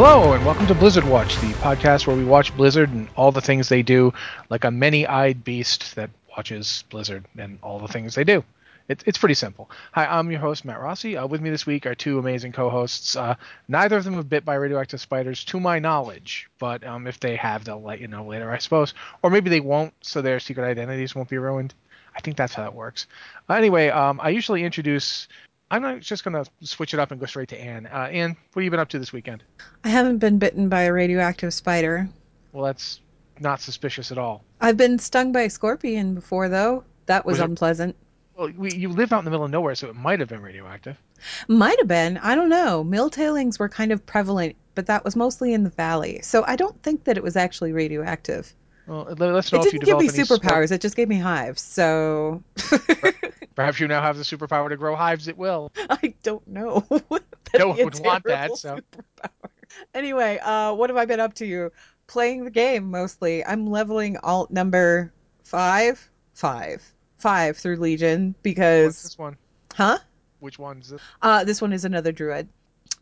Hello, and welcome to Blizzard Watch, the podcast where we watch Blizzard and all the things they do, like a many eyed beast that watches Blizzard and all the things they do. It, it's pretty simple. Hi, I'm your host, Matt Rossi. Uh, with me this week are two amazing co hosts. Uh, neither of them have bit by radioactive spiders, to my knowledge, but um, if they have, they'll let you know later, I suppose. Or maybe they won't, so their secret identities won't be ruined. I think that's how it works. Anyway, um, I usually introduce I'm not just going to switch it up and go straight to Anne. Uh, Anne, what have you been up to this weekend? I haven't been bitten by a radioactive spider. Well, that's not suspicious at all. I've been stung by a scorpion before, though. That was, was unpleasant. It, well, we, you live out in the middle of nowhere, so it might have been radioactive. Might have been. I don't know. Mill tailings were kind of prevalent, but that was mostly in the valley. So I don't think that it was actually radioactive. Well, let's know it didn't give me superpowers. It just gave me hives. So perhaps you now have the superpower to grow hives. It will. I don't know. no one would want that. So. Superpower. Anyway, uh, what have I been up to? You Playing the game mostly. I'm leveling alt number five, five, five through Legion because. What's this one? Huh? Which one's this? Uh, this one is another druid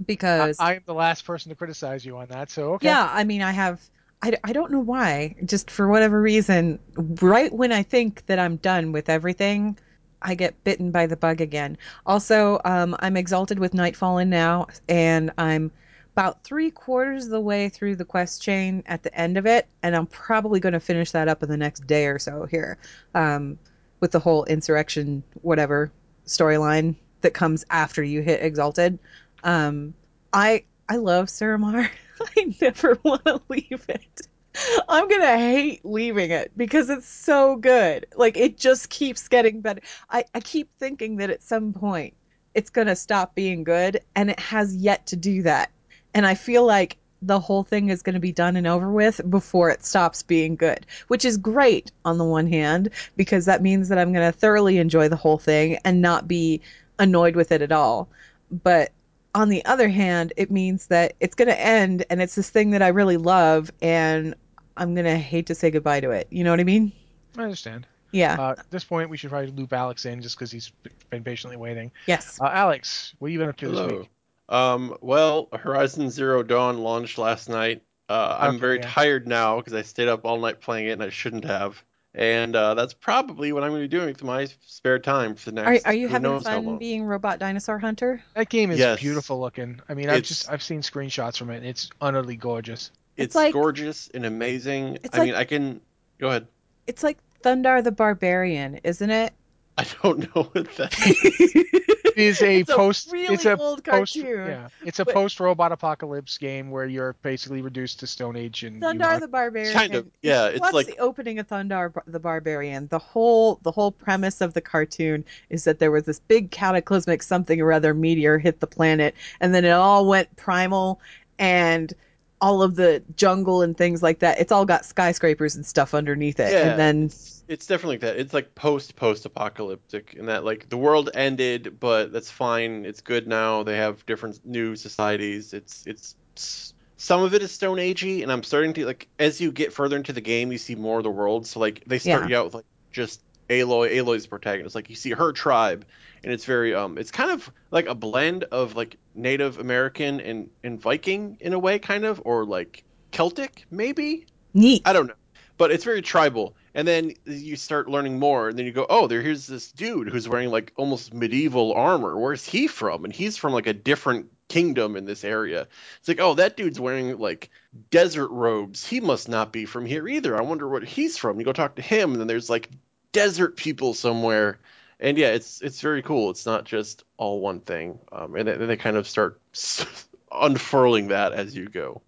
because I, I am the last person to criticize you on that. So okay. Yeah, I mean, I have I, I don't know why. Just for whatever reason, right when I think that I'm done with everything, I get bitten by the bug again. Also, um, I'm exalted with Nightfallen now, and I'm about three quarters of the way through the quest chain at the end of it, and I'm probably going to finish that up in the next day or so here, um, with the whole insurrection whatever storyline that comes after you hit exalted. Um, I I love Suramar. I never want to leave it. I'm gonna hate leaving it because it's so good. Like it just keeps getting better. I, I keep thinking that at some point it's gonna stop being good, and it has yet to do that. And I feel like the whole thing is going to be done and over with before it stops being good, which is great on the one hand because that means that I'm going to thoroughly enjoy the whole thing and not be annoyed with it at all. But on the other hand, it means that it's going to end and it's this thing that I really love and I'm going to hate to say goodbye to it. You know what I mean? I understand. Yeah. Uh, at this point, we should probably loop Alex in just because he's been patiently waiting. Yes. Uh, Alex, what have you been up to Hello. this week? Um, well, Horizon Zero Dawn launched last night. Uh, I'm okay, very yeah. tired now because I stayed up all night playing it and I shouldn't have and uh, that's probably what I'm going to be doing with my spare time for the next. Are, are you having fun being Robot Dinosaur Hunter? That game is yes. beautiful looking. I mean, I've just I've seen screenshots from it. and It's utterly gorgeous. It's, it's like, gorgeous and amazing. I like, mean, I can go ahead. It's like Thundarr the Barbarian, isn't it? I don't know what that is. is a it's post. A really it's a old post, cartoon. Yeah, it's a but, post robot apocalypse game where you're basically reduced to Stone Age and Thundarr the Barbarian. Kind of, yeah. It's Watch like the opening of Thundarr the Barbarian. The whole the whole premise of the cartoon is that there was this big cataclysmic something or other meteor hit the planet, and then it all went primal and all of the jungle and things like that. It's all got skyscrapers and stuff underneath it, yeah, and then it's, it's definitely like that. It's like post post apocalyptic in that like the world ended, but that's fine. It's good now. They have different new societies. It's it's some of it is Stone Agey, and I'm starting to like as you get further into the game, you see more of the world. So like they start yeah. you out with like just Aloy. Aloy's the protagonist. Like you see her tribe, and it's very um, it's kind of like a blend of like Native American and and Viking in a way, kind of, or like Celtic maybe. Neat. I don't know, but it's very tribal. And then you start learning more, and then you go, oh, there here's this dude who's wearing like almost medieval armor. Where's he from? And he's from like a different kingdom in this area. It's like, oh, that dude's wearing like desert robes. He must not be from here either. I wonder what he's from. You go talk to him, and then there's like desert people somewhere. And yeah, it's it's very cool. It's not just all one thing, um, and then they kind of start unfurling that as you go.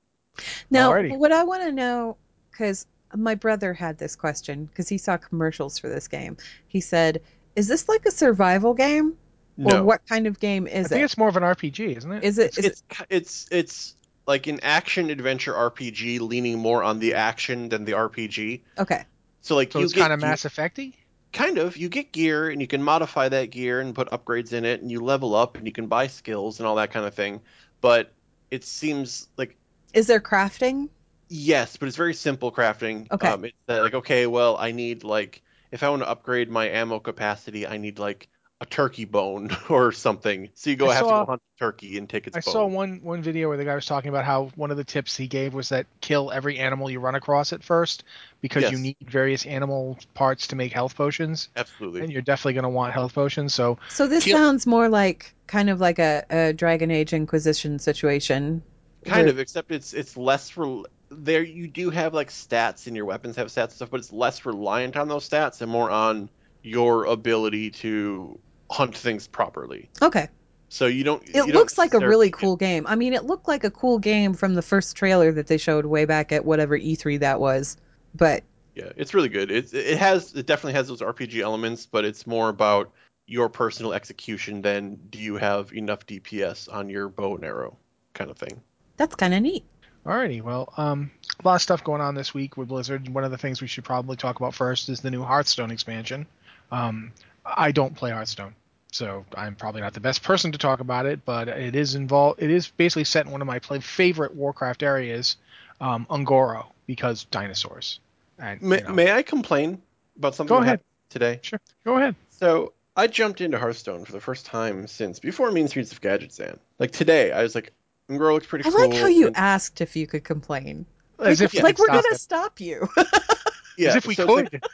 Now, Alrighty. what I want to know, because my brother had this question because he saw commercials for this game. He said, "Is this like a survival game, no. or what kind of game is it?" I think it's more of an RPG, isn't it? Is it? Is it's, it... it's it's like an action adventure RPG, leaning more on the action than the RPG. Okay. So like so you it's kind of Mass Effecty. Kind of. You get gear and you can modify that gear and put upgrades in it, and you level up and you can buy skills and all that kind of thing. But it seems like. Is there crafting? Yes, but it's very simple crafting. Okay. Um, it's uh, like okay, well, I need like if I want to upgrade my ammo capacity, I need like a turkey bone or something. So you go I have saw- to go hunt a turkey and take its I bone. saw one one video where the guy was talking about how one of the tips he gave was that kill every animal you run across at first because you need various animal parts to make health potions, Absolutely. and you're definitely going to want health potions. So So this Kill- sounds more like kind of like a, a Dragon Age Inquisition situation. Kind where- of, except it's it's less rel there. You do have like stats, and your weapons have stats and stuff, but it's less reliant on those stats and more on your ability to hunt things properly. Okay. So you don't. It you don't looks like a really get- cool game. I mean, it looked like a cool game from the first trailer that they showed way back at whatever E3 that was. But Yeah, it's really good. It it has it definitely has those RPG elements, but it's more about your personal execution than do you have enough DPS on your bow and arrow kind of thing. that's kind of neat. Alrighty, well, um, a lot of stuff going on this week with Blizzard. One of the things we should probably talk about first is the new Hearthstone expansion. Um, I don't play Hearthstone, so I'm probably not the best person to talk about it. But it is involved. It is basically set in one of my play- favorite Warcraft areas, um, Ungoro, because dinosaurs. And May, you know, may I complain about something Go ahead. today? sure, go ahead. So I jumped into Hearthstone for the first time since before Mean Streets of Gadgetzan. Like today, I was like, Girl looks pretty I cool. like how you and- asked if you could complain. As like if we like could we're gonna it. stop you. yeah, As if we so it's like- could.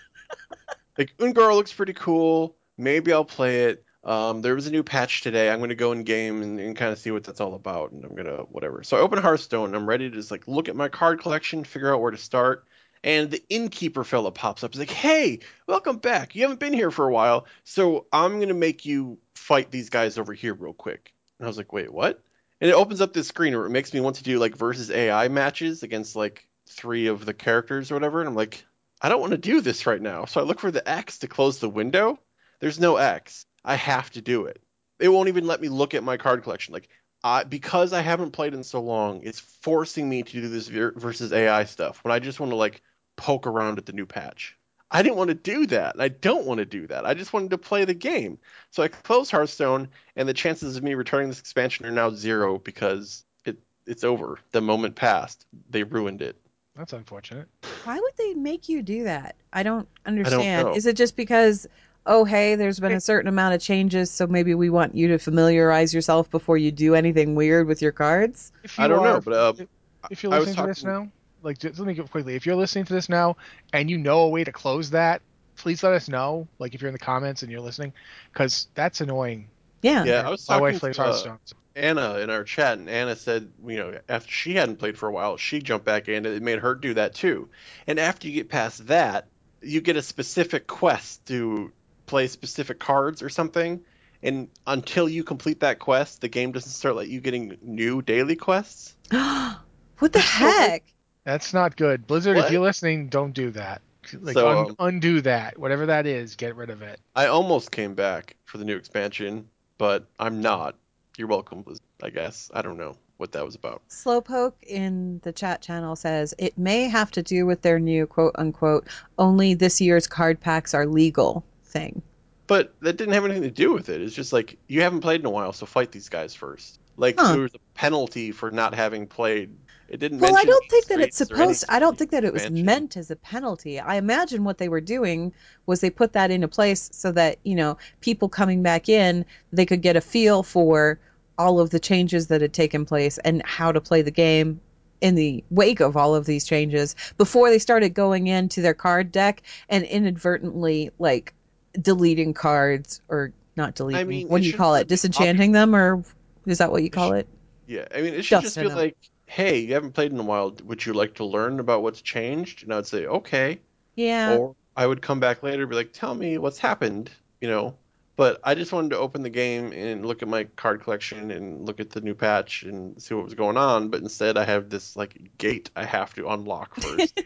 like Ungoro looks pretty cool. Maybe I'll play it. Um, there was a new patch today. I'm gonna go in game and, and kind of see what that's all about, and I'm gonna whatever. So I open Hearthstone. I'm ready to just like look at my card collection, figure out where to start. And the innkeeper fella pops up. He's like, "Hey, welcome back. You haven't been here for a while, so I'm gonna make you fight these guys over here real quick." And I was like, "Wait, what?" And it opens up this screen where it makes me want to do like versus AI matches against like three of the characters or whatever. And I'm like, I don't want to do this right now. So I look for the X to close the window. There's no X. I have to do it. It won't even let me look at my card collection. Like, I, because I haven't played in so long, it's forcing me to do this versus AI stuff when I just want to like poke around at the new patch. I didn't want to do that. I don't want to do that. I just wanted to play the game. So I closed Hearthstone, and the chances of me returning this expansion are now zero because it it's over. The moment passed. They ruined it. That's unfortunate. Why would they make you do that? I don't understand. I don't Is it just because oh hey, there's been a certain amount of changes, so maybe we want you to familiarize yourself before you do anything weird with your cards? If I don't know, but uh, if you're I was listening to this now, like just let me go quickly. If you're listening to this now and you know a way to close that, please let us know. Like if you're in the comments and you're listening, because that's annoying. Yeah. yeah, I was My talking wife plays to uh, Anna in our chat, and Anna said, you know, after she hadn't played for a while, she jumped back in, and it made her do that too. And after you get past that, you get a specific quest to play specific cards or something. And until you complete that quest, the game doesn't start let you getting new daily quests. what the heck? That's not good. Blizzard, if you're listening, don't do that. Like So, un- um, undo that. Whatever that is, get rid of it. I almost came back for the new expansion, but I'm not. You're welcome, Blizzard, I guess. I don't know what that was about. Slowpoke in the chat channel says it may have to do with their new quote unquote only this year's card packs are legal thing. But that didn't have anything to do with it. It's just like you haven't played in a while, so fight these guys first. Like Huh. there was a penalty for not having played. It didn't. Well, I don't think that it's rates or any supposed. I don't think that it was meant as a penalty. I imagine what they were doing was they put that into place so that you know people coming back in they could get a feel for all of the changes that had taken place and how to play the game in the wake of all of these changes before they started going into their card deck and inadvertently like deleting cards or not deleting. mean, what do you call it? Disenchanting them, or is that what you call it? Yeah, I mean, it should just Dustin be like, hey, you haven't played in a while. Would you like to learn about what's changed? And I would say, okay. Yeah. Or I would come back later and be like, tell me what's happened, you know. But I just wanted to open the game and look at my card collection and look at the new patch and see what was going on. But instead, I have this like gate I have to unlock first.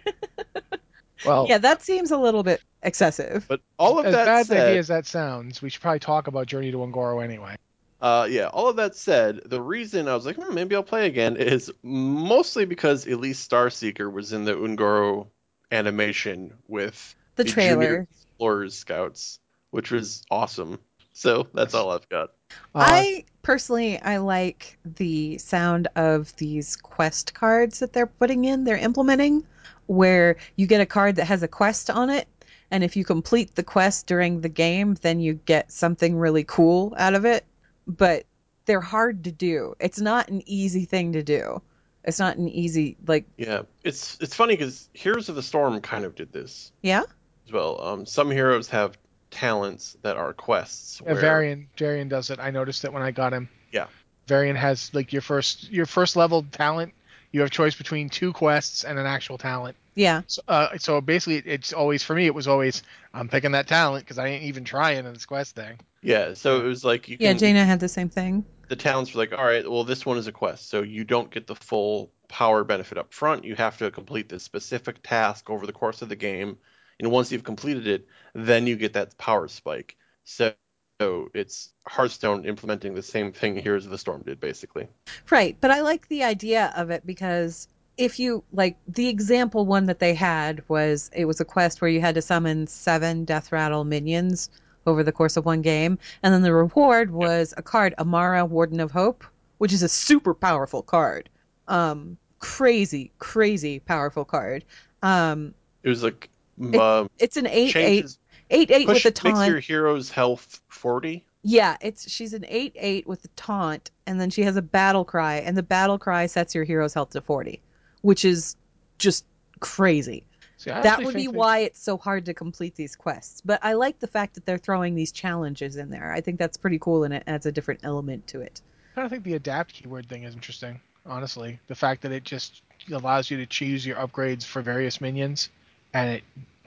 Well, yeah, that seems a little bit excessive. but all of as that bad said, idea as that sounds, we should probably talk about Journey to Ungoro anyway. Uh, yeah, all of that said, the reason I was like, hmm, maybe I'll play again is mostly because Elise Starseeker was in the Ungoro animation with the the trailer. Junior Explorers Scouts, which was awesome. So that's all I've got. Uh, I personally I like the sound of these quest cards that they're putting in, they're implementing where you get a card that has a quest on it and if you complete the quest during the game, then you get something really cool out of it. But they're hard to do. It's not an easy thing to do. It's not an easy like Yeah, it's it's funny because Heroes of the Storm kind of did this yeah. as well. Um, some heroes have talents that are quests. Yeah, where- Varian Varian does it. I noticed it when I got him. Yeah. Varian has like your first your first level talent. You have choice between two quests and an actual talent. Yeah. So, uh, so basically, it's always for me. It was always I'm picking that talent because I ain't even trying in this quest thing. Yeah, so it was like you Yeah, can Jaina had the same thing. the talents were like, all right, well this one is a quest, so you don't get the full power benefit up front. You have to complete this specific task over the course of the game, and once you've completed it, then you get that power spike. So, so it's Hearthstone implementing the same thing here as the Storm did, basically. Right, but I like the idea of it because if you like the example one that they had was it was a quest where you had to summon seven death rattle minions over the course of one game, and then the reward was a card, Amara, Warden of Hope, which is a super powerful card. Um, crazy, crazy powerful card. Um, It was like um, it's an eight changes eight eight eight push with a taunt. makes your hero's health forty. Yeah, it's she's an eight eight with a taunt, and then she has a battle cry, and the battle cry sets your hero's health to forty, which is just crazy. See, that would be they- why it's so hard to complete these quests. But I like the fact that they're throwing these challenges in there. I think that's pretty cool, and it adds a different element to it. I kind of think the adapt keyword thing is interesting. Honestly, the fact that it just allows you to choose your upgrades for various minions, and it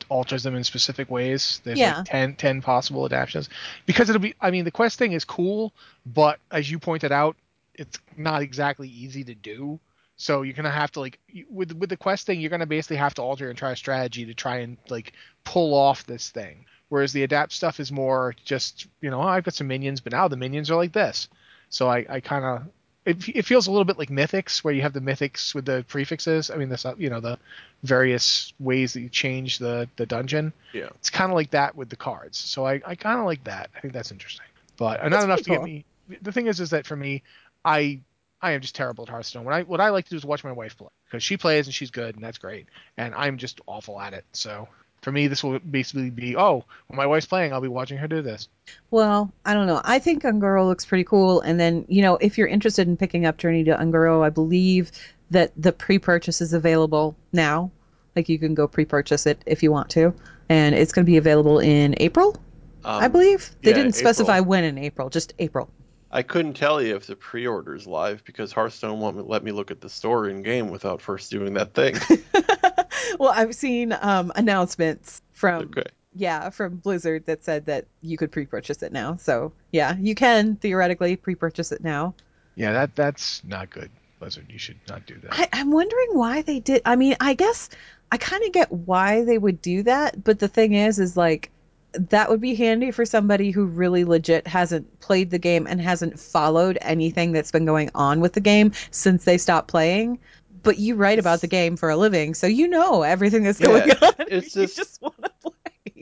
alters them in specific ways. There's Yeah. like 10, 10 possible adaptations. Because it'll be, I mean, the quest thing is cool, but as you pointed out, it's not exactly easy to do. So you're gonna have to like with with the quest thing, you're gonna basically have to alter your entire strategy to try and like pull off this thing. Whereas the adapt stuff is more just you know oh, I've got some minions, but now the minions are like this. So I, I kind of it, it feels a little bit like mythics where you have the mythics with the prefixes. I mean, this you know the various ways that you change the the dungeon. Yeah. It's kind of like that with the cards. So I, I kind of like that. I think that's interesting. But That's not enough to pretty get me. The thing is, is that for me, I I am just terrible at Hearthstone. What I what I like to do is watch my wife play because she plays and she's good and that's great, and I'm just awful at it. So for me, this will basically be oh, when my wife's playing, I'll be watching her do this. Well, I don't know. I think Ungoro looks pretty cool. And then, you know, if you're interested in picking up Journey to Ungoro, I believe that the pre-purchase is available now. Like you can go pre-purchase it if you want to, and it's going to be available in April, Um, I believe. They yeah, didn't specify April. when in April, just April. I couldn't tell you if the pre-order's live because Hearthstone won't let me look at the store in game without first doing that thing. well, I've seen um, announcements from okay. yeah from Blizzard that said that you could pre-purchase it now. So yeah, you can theoretically pre-purchase it now. Yeah, that that's not good, Blizzard. You should not do that. I, I'm wondering why they did. I mean, I guess I kind of get why they would do that, but the thing is, is like that would be handy for somebody who really legit hasn't played the game and hasn't followed anything that's been going on with the game since they stopped playing. But you write about the game for a living, so you know everything that's Yeah, going on. it's you just- just want to play.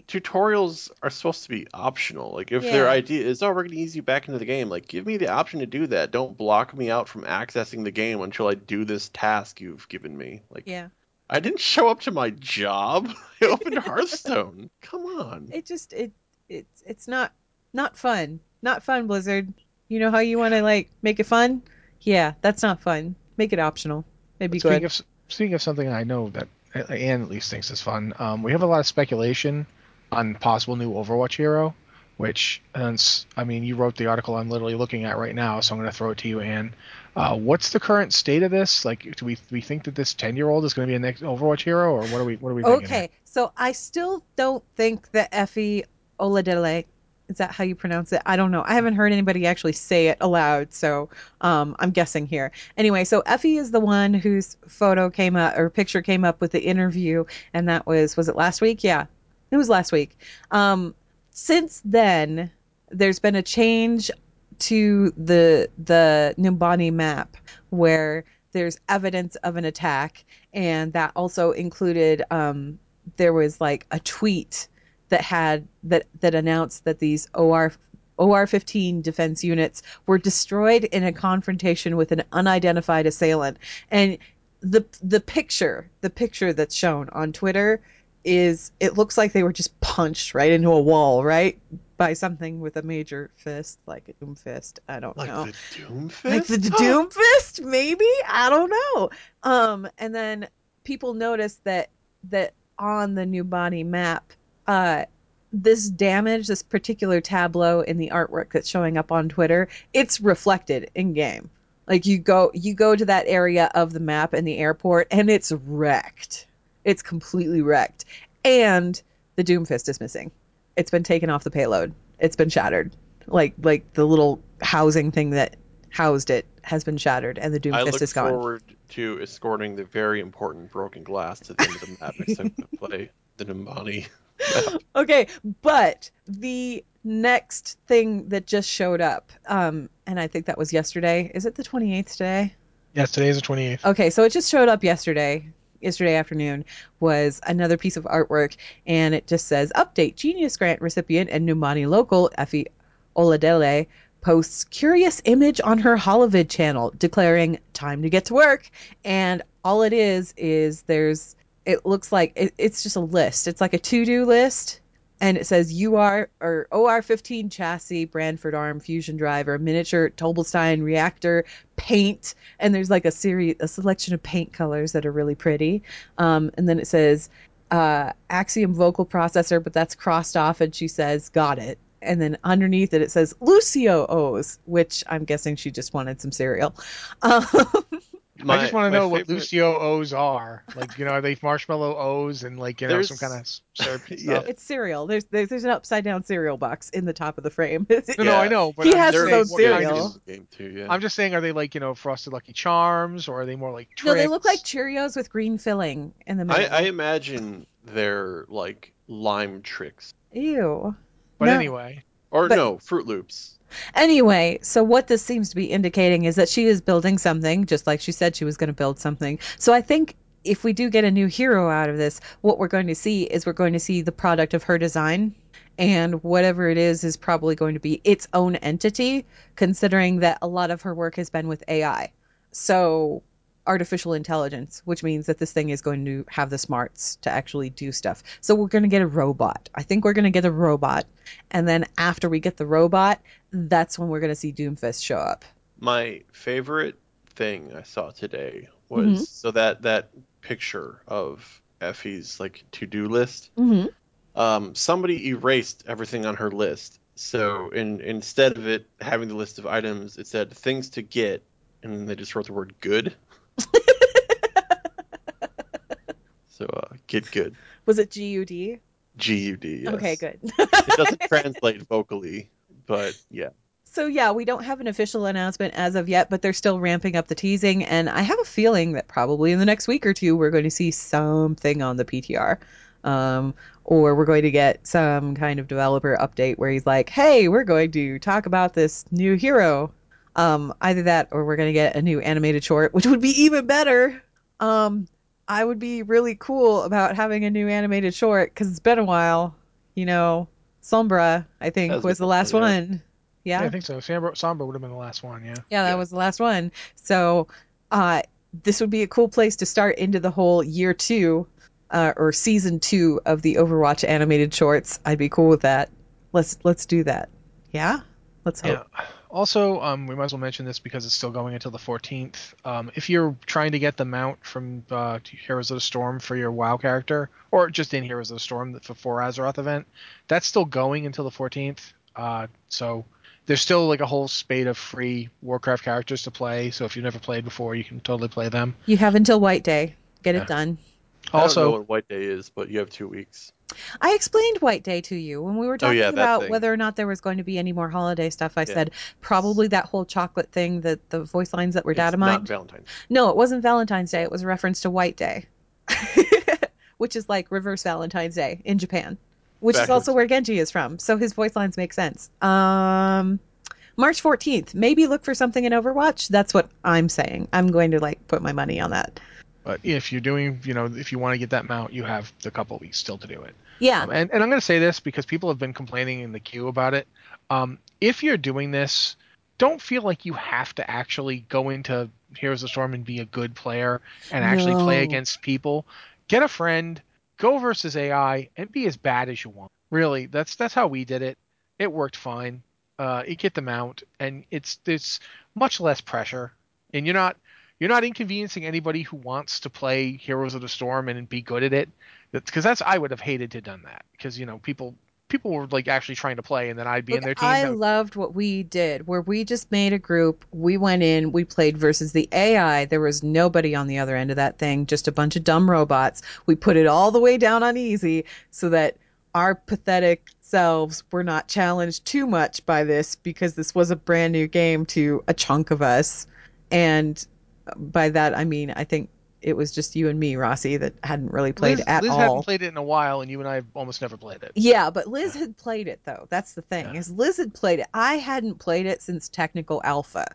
Tutorials are supposed to be optional. Like if their idea is, oh, we're gonna ease you back into the game. Like give me the option to do that. Don't block me out from accessing the game until I do this task you've given me. Like Yeah, I didn't show up to my job. I opened Hearthstone. Come on. it just it it's it's not not fun, not fun. Blizzard, you know how you want to like make it fun? Yeah, that's not fun. Make it optional. It'd be speaking good. of speaking of something I know that Anne at least thinks is fun, um, we have a lot of speculation on possible new Overwatch hero. Which, and s- I mean, you wrote the article I'm literally looking at right now, so I'm going to throw it to you, Anne. Uh, what's the current state of this? Like, do we do we think that this ten year old is going to be a next Overwatch hero, or what are we what are we thinking? Okay, so I still don't think that Effie Oladele is that how you pronounce it? I don't know. I haven't heard anybody actually say it aloud, so um, I'm guessing here. Anyway, so Effie is the one whose photo came up or picture came up with the interview, and that was was it last week? Yeah, it was last week. Um, since then, there's been a change to the the Numbani map where there's evidence of an attack, and that also included um, there was like a tweet that had that that announced that these OR OR15 defense units were destroyed in a confrontation with an unidentified assailant, and the the picture the picture that's shown on Twitter is it looks like they were just punched right into a wall, right? By something with a major fist, like a doom fist. I don't Like know. the Doom Fist? like the doom fist maybe i don't know um and then people noticed that that on the Numbani map uh this damage this particular tableau in the artwork that's showing up on twitter it's reflected in game. Like you go you go to that area of the map in the airport and it's wrecked. It's completely wrecked. And the doom fist is missing. It's been taken off the payload. It's been shattered. Like like the little housing thing that housed it has been shattered and the doom I fist look is gone. forward to escorting the very important broken glass to the end of the map next time play the Numbani. okay but the next thing that just showed up um and i think that was yesterday is it the 28th today Yes, today is the 28th. Okay, so it just showed up yesterday. Yesterday afternoon was another piece of artwork, and it just says Update Genius Grant recipient and Numbani local, Effie Oladele, posts curious image on her Holovid channel declaring time to get to work. And all it is, is there's, it looks like it, it's just a list. It's like a to do list. And it says UR or OR15 chassis, Brandford arm, fusion driver, miniature Tobelstein reactor, paint, and there's like a series a selection of paint colors that are really pretty um, and then it says uh, axiom vocal processor but that's crossed off and she says got it and then underneath it it says lucio o's which i'm guessing she just wanted some cereal um, My- I just want to my know what Lucio O's are. Like, you know, are they marshmallow O's and like, you know, some kind of syrup Yeah. stuff? it's cereal there's, there's there's an upside down cereal box in the top of the frame No, no, I know. But He I'm has just his own what kind cereal. of- game too, yeah. I'm just saying, are they like, you know, Frosted Lucky Charms or are they more like no they look like cheerios with green filling in the I, middle I imagine they're like lime tricks. ew But No. anyway, Or But- no, Fruit Loops. Anyway, so what this seems to be indicating is that she is building something, just like she said she was going to build something. So I think if we do get a new hero out of this, what we're going to see is we're going to see the product of her design. And whatever it is, is probably going to be its own entity, considering that a lot of her work has been with AI. So artificial intelligence, which means that this thing is going to have the smarts to actually do stuff. So we're going to get a robot. I think we're going to get a robot. And then after we get the robot, that's when we're going to see Doomfist show up. My favorite thing I saw today was Mhm. so that that picture of Effie's like to-do list. Mm-hmm. Um, somebody erased everything on her list. So in instead of it having the list of items, it said things to get, and then they just wrote the word good. so uh, get good. Was it? G U D. Yes. Okay, good. It doesn't translate vocally, but yeah. So yeah, we don't have an official announcement as of yet, but they're still ramping up the teasing, and I have a feeling that probably in the next week or two we're going to see something on the PTR, um, or we're going to get some kind of developer update where he's like, "Hey, we're going to talk about this new hero." Um, either that, or we're going to get a new animated short, which would be even better. Um, I would be really cool about having a new animated short because it's been a while. You know, Sombra, I think, That's a was the good last one, yeah. yeah, I think so. Sombra, Sombra would have been the last one, yeah. Yeah, that Yeah. was the last one. So, uh, this would be a cool place to start into the whole year two, uh, or season two of the Overwatch animated shorts. I'd be cool with that. Let's let's do that. Yeah, let's hope. Yeah. Also, um, we might as well mention this because it's still going until the 14th. Um, if you're trying to get the mount from uh, Heroes of the Storm for your WoW character, or just in Heroes of the Storm for for Azeroth event, that's still going until the 14th. Uh, so there's still like a whole spate of free Warcraft characters to play. So if you've never played before, you can totally play them. You have until White Day. Get Yeah. it done. I don't know Also, what White Day is, but you have two weeks. I explained White Day to you when we were talking Oh, yeah, about whether or not there was going to be any more holiday stuff. I Yeah. said probably that whole chocolate thing, that the voice lines that were It's data not. Valentine's. No, it wasn't Valentine's Day. It was a reference to White Day, which is like reverse Valentine's Day in Japan, which is also where Genji is from. So his voice lines make sense. Um, March 14th. Maybe look for something in Overwatch. That's what I'm saying. I'm going to like put my money on that. But if you're doing, you know, if you want to get that mount, you have the couple weeks still to do it. Yeah. Um, and, and I'm going to say this because people have been complaining in the queue about it. Um, if you're doing this, don't feel like you have to actually go into Heroes of the Storm and be a good player and actually play against people. Get a friend, go versus AI and be as bad as you want. Really, that's that's how we did it. It worked fine. Uh, you get the mount, and it's it's much less pressure, and you're not you're not inconveniencing anybody who wants to play Heroes of the Storm and be good at it. Because that's I would have hated to have done that because you know people people were like actually trying to play, and then I'd be Look, in their team. I loved what we did, where we just made a group. We went in, we played versus the AI. There was nobody on the other end of that thing, just a bunch of dumb robots. We put it all the way down on easy so that our pathetic selves were not challenged too much by this because this was a brand new game to a chunk of us. And by that, I mean, I think it was just you and me, Rossi, that hadn't really played Liz, at Liz all. hadn't played it in a while, and you and I have almost never played it. Yeah, but Liz had played it though. That's the thing. Yeah. Is Liz had played it. I hadn't played it since technical alpha.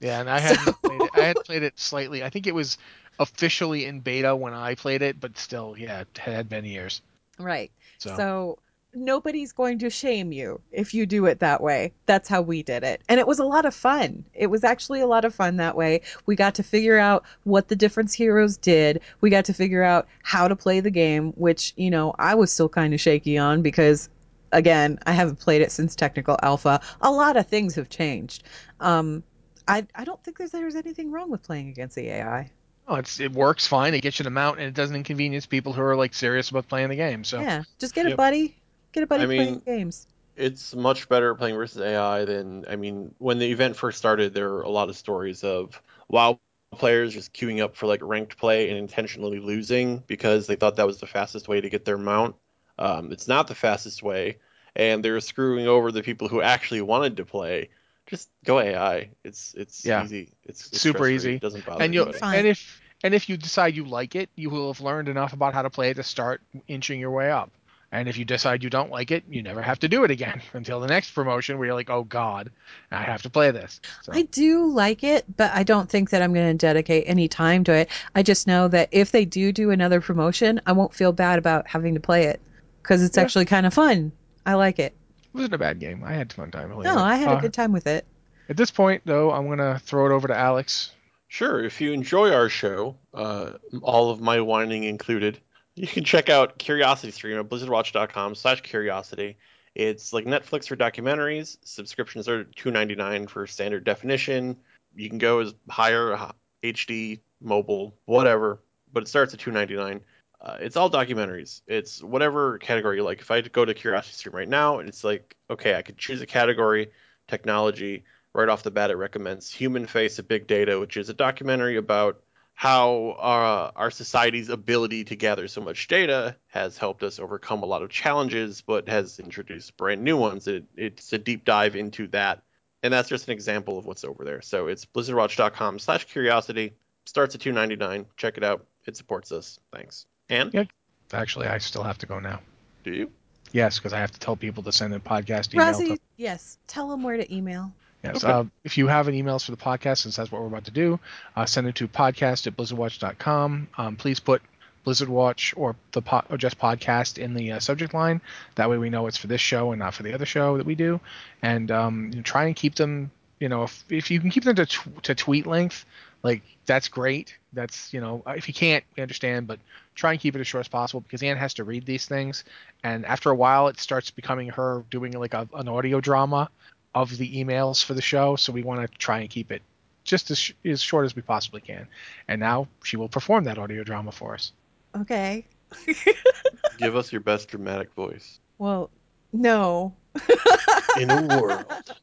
Yeah, and I hadn't So- played it. I had played it slightly. I think it was officially in beta when I played it, but still, yeah, it had been years. Right. So, So. Nobody's going to shame you if you do it that way. That's how we did it. And it was a lot of fun. It was actually a lot of fun that way. We got to figure out what the difference heroes did. We got to figure out how to play the game, which, you know, I was still kind of shaky on because again, I haven't played it since technical alpha. A lot of things have changed. Um I I don't think there's there's anything wrong with playing against the AI. oh, it's it works fine. It gets you the mount, and it doesn't inconvenience people who are like serious about playing the game. So Yeah, just get a buddy. Get a buddy I playing mean, games. it's much better playing versus AI than I mean when the event first started there were a lot of stories of WoW players just queuing up for like ranked play and intentionally losing because they thought that was the fastest way to get their mount. Um, it's not the fastest way, and they're screwing over the people who actually wanted to play. Just go AI. It's it's Yeah. easy. It's, it's Super easy. It doesn't bother and you anybody. Fine. and if and if you decide you like it, you will have learned enough about how to play it to start inching your way up. And if you decide you don't like it, you never have to do it again until the next promotion where you're like, oh god, I have to play this. So, I do like it, but I don't think that I'm going to dedicate any time to it. I just know that if they do do another promotion, I won't feel bad about having to play it because it's Yeah. actually kind of fun. I like it. it wasn't a bad game. I had a fun time playing No. I had a Uh, good time with it. At this point, though, I'm gonna throw it over to Alex. Sure, if you enjoy our show, uh, all of my whining included, you can check out Curiosity Stream at blizzardwatch.com slash curiosity. It's like Netflix for documentaries. Subscriptions are $2.99 for standard definition. You can go as higher, HD, mobile, whatever, but it starts at $2.99. Uh, it's all documentaries. It's whatever category you like. If I go to Curiosity Stream right now, it's like, okay, I could choose a category, technology, right off the bat, it recommends Human Face of Big Data, which is a documentary about how uh, our society's ability to gather so much data has helped us overcome a lot of challenges, but has introduced brand new ones. It, it's a deep dive into that, and that's just an example of what's over there. So it's blizzardwatch.com slash curiosity. Starts at 2.99. Check it out. It supports us. Thanks. And Yeah. Actually, I still have to go now. do you? Yes, because I have to tell people to send a podcast email. Rossi, to, yes, tell them where to email. Yes, Okay. uh, if you have any emails for the podcast, since that's what we're about to do, uh, send it to podcast at blizzardwatch.com. Um, please put Blizzard Watch or the po- or just podcast in the uh, subject line. That way we know it's for this show and not for the other show that we do. And um, you know, try and keep them. You know, if, if you can keep them to tw- to tweet length, like that's great. That's you know, if you can't, we understand, but try and keep it as short as possible because Anne has to read these things, and after a while, it starts becoming her doing like a, an audio drama of the emails for the show. So we want to try and keep it just as, sh- as short as we possibly can. And now she will perform that audio drama for us. Okay. Give us your best dramatic voice. Well, no. In a world.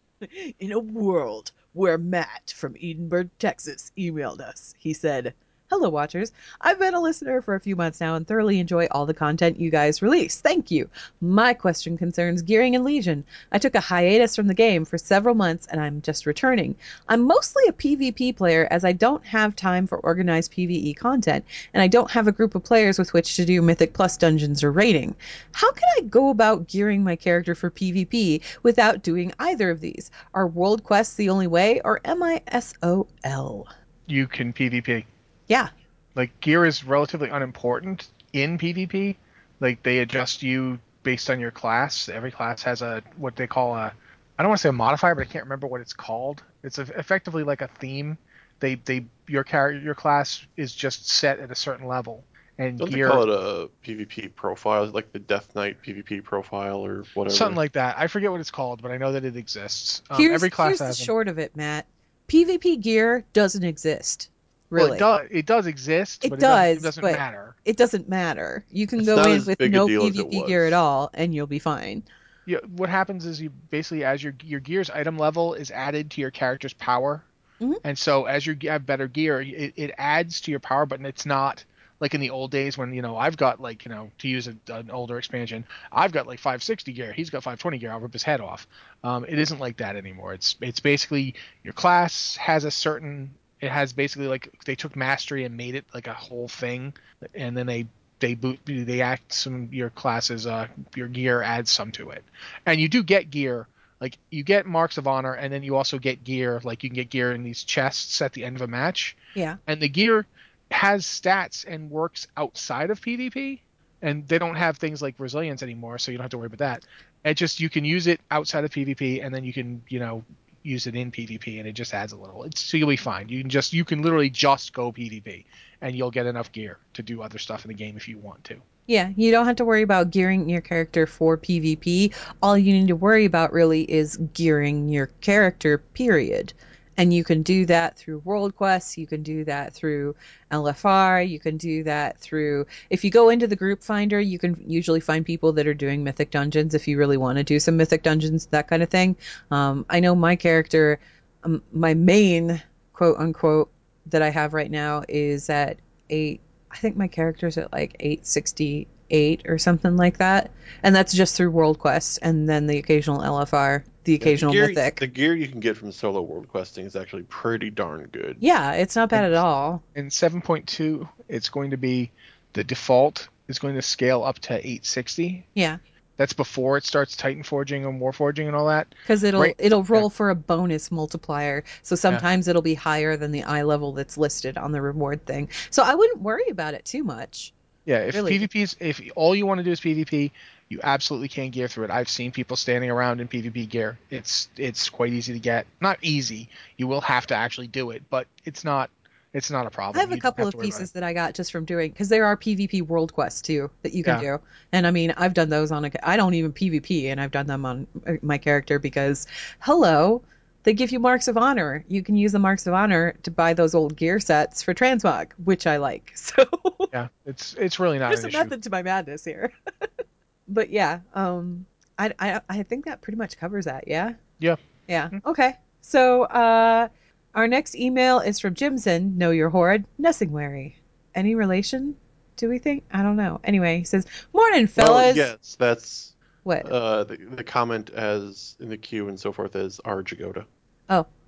In a world where Matt from Edinburg, Texas emailed us, he said, Hello, Watchers. I've been a listener for a few months now and thoroughly enjoy all the content you guys release. Thank you. My question concerns Gearing and Legion. I took a hiatus from the game for several months and I'm just returning. I'm mostly a PvP player as I don't have time for organized PvE content and I don't have a group of players with which to do Mythic Plus dungeons or raiding. How can I go about gearing my character for PvP without doing either of these? Are world quests the only way or am I SOL? You can PvP. Yeah. Like gear is relatively unimportant in PvP. Like they adjust you based on your class. Every class has a what they call a I don't want to say a modifier, but I can't remember what it's called. It's a, effectively like a theme. They they your character your class is just set at a certain level, and Don't gear they call it a PvP profile, like the Death Knight PvP profile or whatever? something like that. I forget what it's called, but I know that it exists. Um, here's every class here's the has them. short of it, Matt. PvP gear doesn't exist. Well, Really. it does. It does exist, It but it doesn't, it does, doesn't but- matter. it doesn't matter. You can It's go in with no deal PvP gear at all, and you'll be fine. Yeah, what happens is you basically as your your gear's item level is added to your character's power, Mhm. and so as you have better gear, it, it adds to your power, but it's not like in the old days when you know I've got like you know to use a, an older expansion, I've got like 560 gear, he's got 520 gear, I'll rip his head off. Um, it isn't like that anymore. It's it's basically your class has a certain it has basically like they took mastery and made it like a whole thing, and then they they boot they act some your classes uh your gear adds some to it. And you do get gear like you get marks of honor and then you also get gear like you can get gear in these chests at the end of a match. Yeah. and the gear has stats and works outside of pvp and they don't have things like resilience anymore so you don't have to worry about that. It just you can use it outside of pvp and then you can you know use it in pvp and it just adds a little it's so you'll be fine you can just you can literally just go pvp and you'll get enough gear to do other stuff in the game if you want to Yeah, you don't have to worry about gearing your character for PvP. All you need to worry about really is gearing your character, period. And you can do that through world quests, you can do that through LFR, you can do that through if you go into the group finder, you can usually find people that are doing mythic dungeons if you really want to do some mythic dungeons, that kind of thing. Um, I know my character, um, my main quote unquote that I have right now is at eight I think my character's at like 868 or something like that. And that's just through World Quest and then the occasional LFR, the Yeah, occasional the gear, Mythic. The gear you can get from solo world questing is actually pretty darn good. Yeah, it's not bad at all. in 7.2 it's going to be the default is going to scale up to 860 Yeah, that's before it starts titan forging and war forging and all that because it'll Right. it'll roll for a bonus multiplier. So sometimes it'll be higher than the eye level that's listed on the reward thing. So I wouldn't worry about it too much. yeah if Really? is if all you want to do is pvp you absolutely can gear through it i've seen people standing around in pvp gear it's it's quite easy to get not easy you will have to actually do it but it's not it's not a problem I have a You couple to of pieces that I got just from doing because there are PvP world quests too that you can Yeah. do, and I mean I've done those on a. I don't even PvP, and I've done them on uh, my character because, hello, they give you marks of honor. You can use the marks of honor to buy those old gear sets for transmog, which I like. So yeah it's it's really not there's an a method to my madness here. but yeah, um, I, I I think that pretty much covers that. Yeah. Yeah. Yeah. Okay. So uh, our next email is from Jimson. Know your horde, Nessingwary. Any relation? Do we think? I don't know. Anyway, he says, "Morning, Well, fellas." yes, that's What? uh, the, the comment as in the queue and so forth as our Jagoda.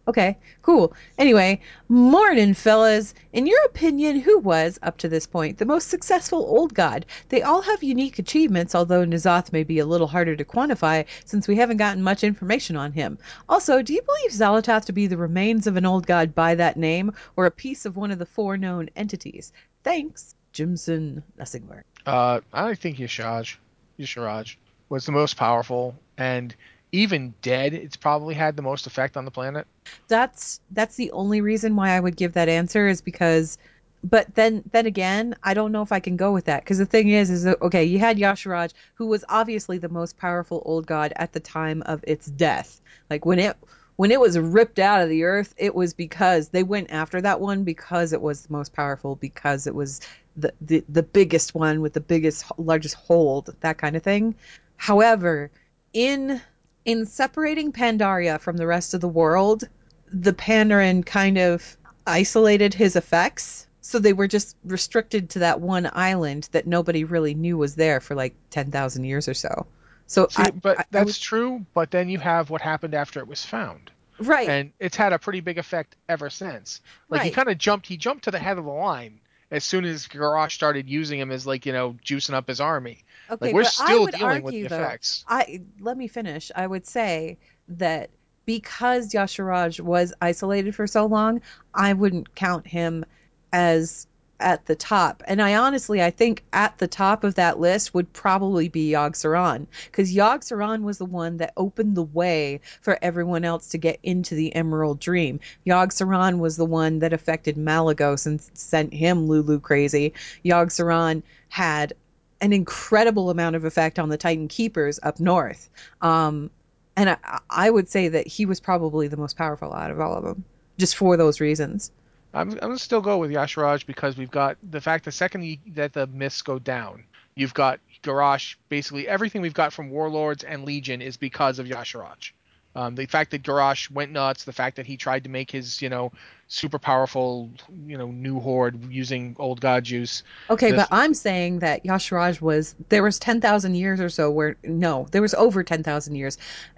Okay, cool. Anyway, morning, fellas. In your opinion, who was, up to this point, the most successful old god? They all have unique achievements, although N'Zoth may be a little harder to quantify since we haven't gotten much information on him. Also, do you believe Xal'atath to be the remains of an old god by that name, or a piece of one of the four known entities? Thanks, Jimson Nessingwary. Uh, I think Yashaj, Y'Shaarj was the most powerful, and even dead, it's probably had the most effect on the planet. that's that's the only reason why I would give that answer is because but then then again I don't know if I can go with that. Because the thing is is that, okay you had Y'Shaarj who was obviously the most powerful old god at the time of its death. Like when it when it was ripped out of the earth it was because they went after that one because it was the most powerful because it was the the, the biggest one with the biggest largest hold that kind of thing. However in in separating Pandaria from the rest of the world, the Pandaren kind of isolated his effects. So they were just restricted to that one island that nobody really knew was there for like 10,000 years or so. So See, I, but I- I that's was- true. But then you have what happened after it was found, right. and it's had a pretty big effect ever since. Like he kind of jumped. He jumped to the head of the line as soon as Garrosh started using him as like you know juicing up his army. okay, Like we're still would dealing argue, with the though, effects. I let me finish. I would say that because Y'Shaarj was isolated for so long, I wouldn't count him as at the top. And I honestly, I think at the top of that list would probably be Saron, because Saron was the one that opened the way for everyone else to get into the Emerald Dream. Saron was the one that affected Malygos and sent him Lulu crazy. Saron had an incredible amount of effect on the Titan Keepers up north. Um, and I, I would say that he was probably the most powerful out of all of them, just for those reasons. I'm, I'm gonna still go with Y'Shaarj because we've got the fact the second you, that the myths go down, you've got Garrosh. Basically, everything we've got from Warlords and Legion is because of Y'Shaarj. Um, the fact that Garrosh went nuts, the fact that he tried to make his, you know, super powerful, you know, new horde using old god juice. Okay, This- but I'm saying that Y'Shaarj was there was ten thousand years or so where no, there was over ten thousand years.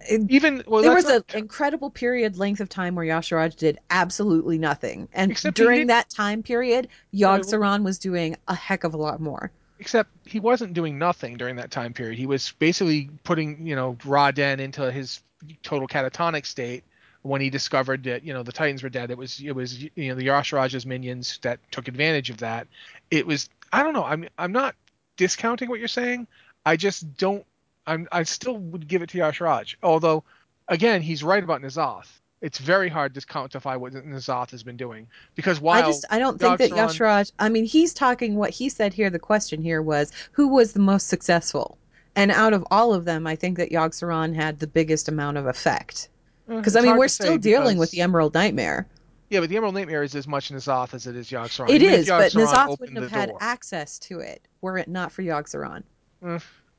Even well, there was an incredible period length of time where Y'Shaarj did absolutely nothing, and Except during that time period, Yogg Saron was doing a heck of a lot more. except he wasn't doing nothing during that time period. He was basically putting, you know, Ra-Den into his total catatonic state when he discovered that, you know, the Titans were dead. It was it was you know the Y'Shaarj's minions that took advantage of that. It was I don't know. I'm I'm not discounting what you're saying. I just don't. I'm I still would give it to Y'Shaarj. Although, again, he's right about N'Zoth. It's very hard to quantify what N'Zoth has been doing because while I just I don't think that Saron- I mean, he's talking what he said here. The question here was who was the most successful, and out of all of them, I think that Yogg Saron had the biggest amount of effect. eh, Because I mean, we're still dealing because- with the Emerald Nightmare. Yeah, but the Emerald Nightmare is as much N'Zoth as it is Yogg Saron. It is, but N'Zoth wouldn't have had door. access to it were it not for Yogg Saron.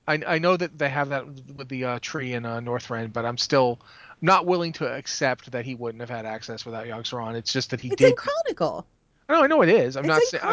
I, I know that they have that with the uh, tree in uh, Northrend, but I'm still not willing to accept that he wouldn't have had access without Yogg Saron. It's just that he It's did. in Chronicle. No, I know it is. I'm it's not in saying.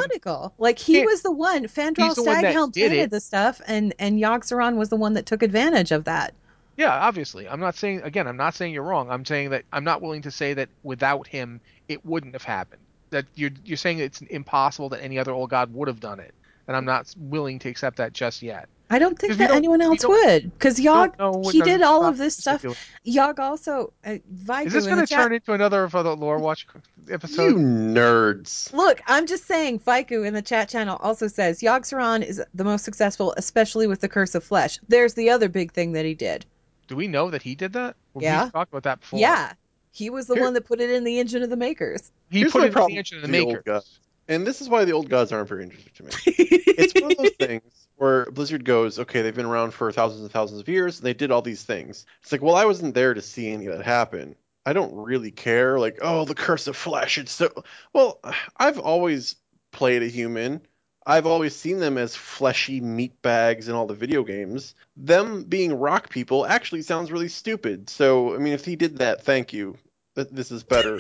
Like he was the one. Fandral he's the one Staghelm did planted it. the stuff, and and Yogg Saron was the one that took advantage of that. Yeah, obviously. I'm not saying again. I'm not saying you're wrong. I'm saying that I'm not willing to say that without him it wouldn't have happened. That you're you're saying it's impossible that any other old god would have done it, and I'm not willing to accept that just yet. I don't think that don't- anyone else would, because Yogg Don't know what he did all of this us stuff. doing. Yogg also uh, Viku Is this going the to chat. turn into another of the lore watch episodes? You episode? nerds. Look, I'm just saying, Fiku in the chat channel also says Yogg Saron is the most successful, especially with the Curse of Flesh. There's the other big thing that he did. Do we know that he did that? Well, Yeah. We've talked about that before. Yeah, he was the Here- one that put it in the engine of the Makers. He Here's put my it in the engine of the with the old maker. gods. And this is why the old gods aren't very interesting to me. it's one of those things where Blizzard goes, okay, they've been around for thousands and thousands of years, and they did all these things. It's like, well, I wasn't there to see any of that happen. I don't really care. Like, oh, the curse of flesh. It's so. Well, I've always played a human. I've always seen them as fleshy meat bags in all the video games. Them being rock people actually sounds really stupid. So, I mean, if he did that, thank you. This is better.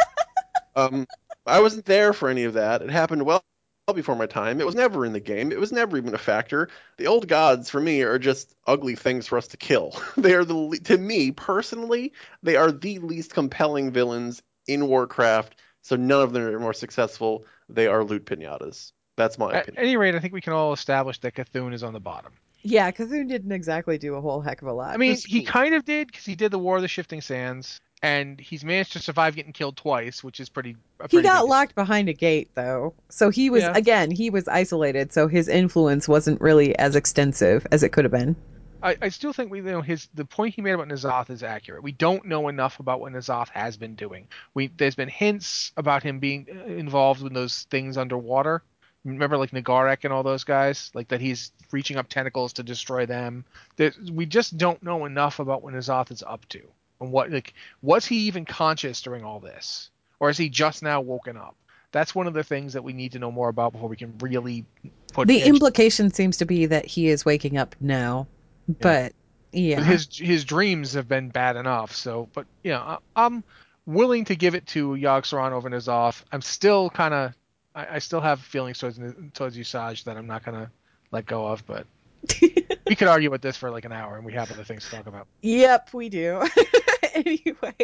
um, I wasn't there for any of that. It happened well before my time. It was never in the game. It was never even a factor. The old gods for me are just ugly things for us to kill. they are the le- to me personally, they are the least compelling villains in Warcraft. So none of them are more successful. They are loot pinatas. That's my At opinion. any rate, I think we can all establish that Cthulhu is on the bottom. yeah, Cthulhu didn't exactly do a whole heck of a lot. I mean, he kind of did because he did the War of the Shifting Sands, and he's managed to survive getting killed twice, which is pretty. a he got locked behind a gate though, so he was Yeah. again he was isolated, so his influence wasn't really as extensive as it could have been. I, I still think we you know his the point he made about N'Zoth is accurate. We don't know enough about what N'Zoth has been doing. We there's been hints about him being uh, involved in those things underwater. Remember like Nagarek and all those guys, like that he's reaching up tentacles to destroy them. There, we just don't know enough about what N'Zoth is up to and what like was he even conscious during all this, or is he just now woken up? That's one of the things that we need to know more about before we can really put The implication seems to be that he is waking up now, but yeah, his his dreams have been bad enough. So, but you know, I, I'm willing to give it to Yogg Saron over N'Zoth. I'm still kind of, I, I still have feelings towards towards Y'Shaarj that I'm not gonna let go of. But we could argue with this for like an hour, and we have other things to talk about. yep, we do. anyway,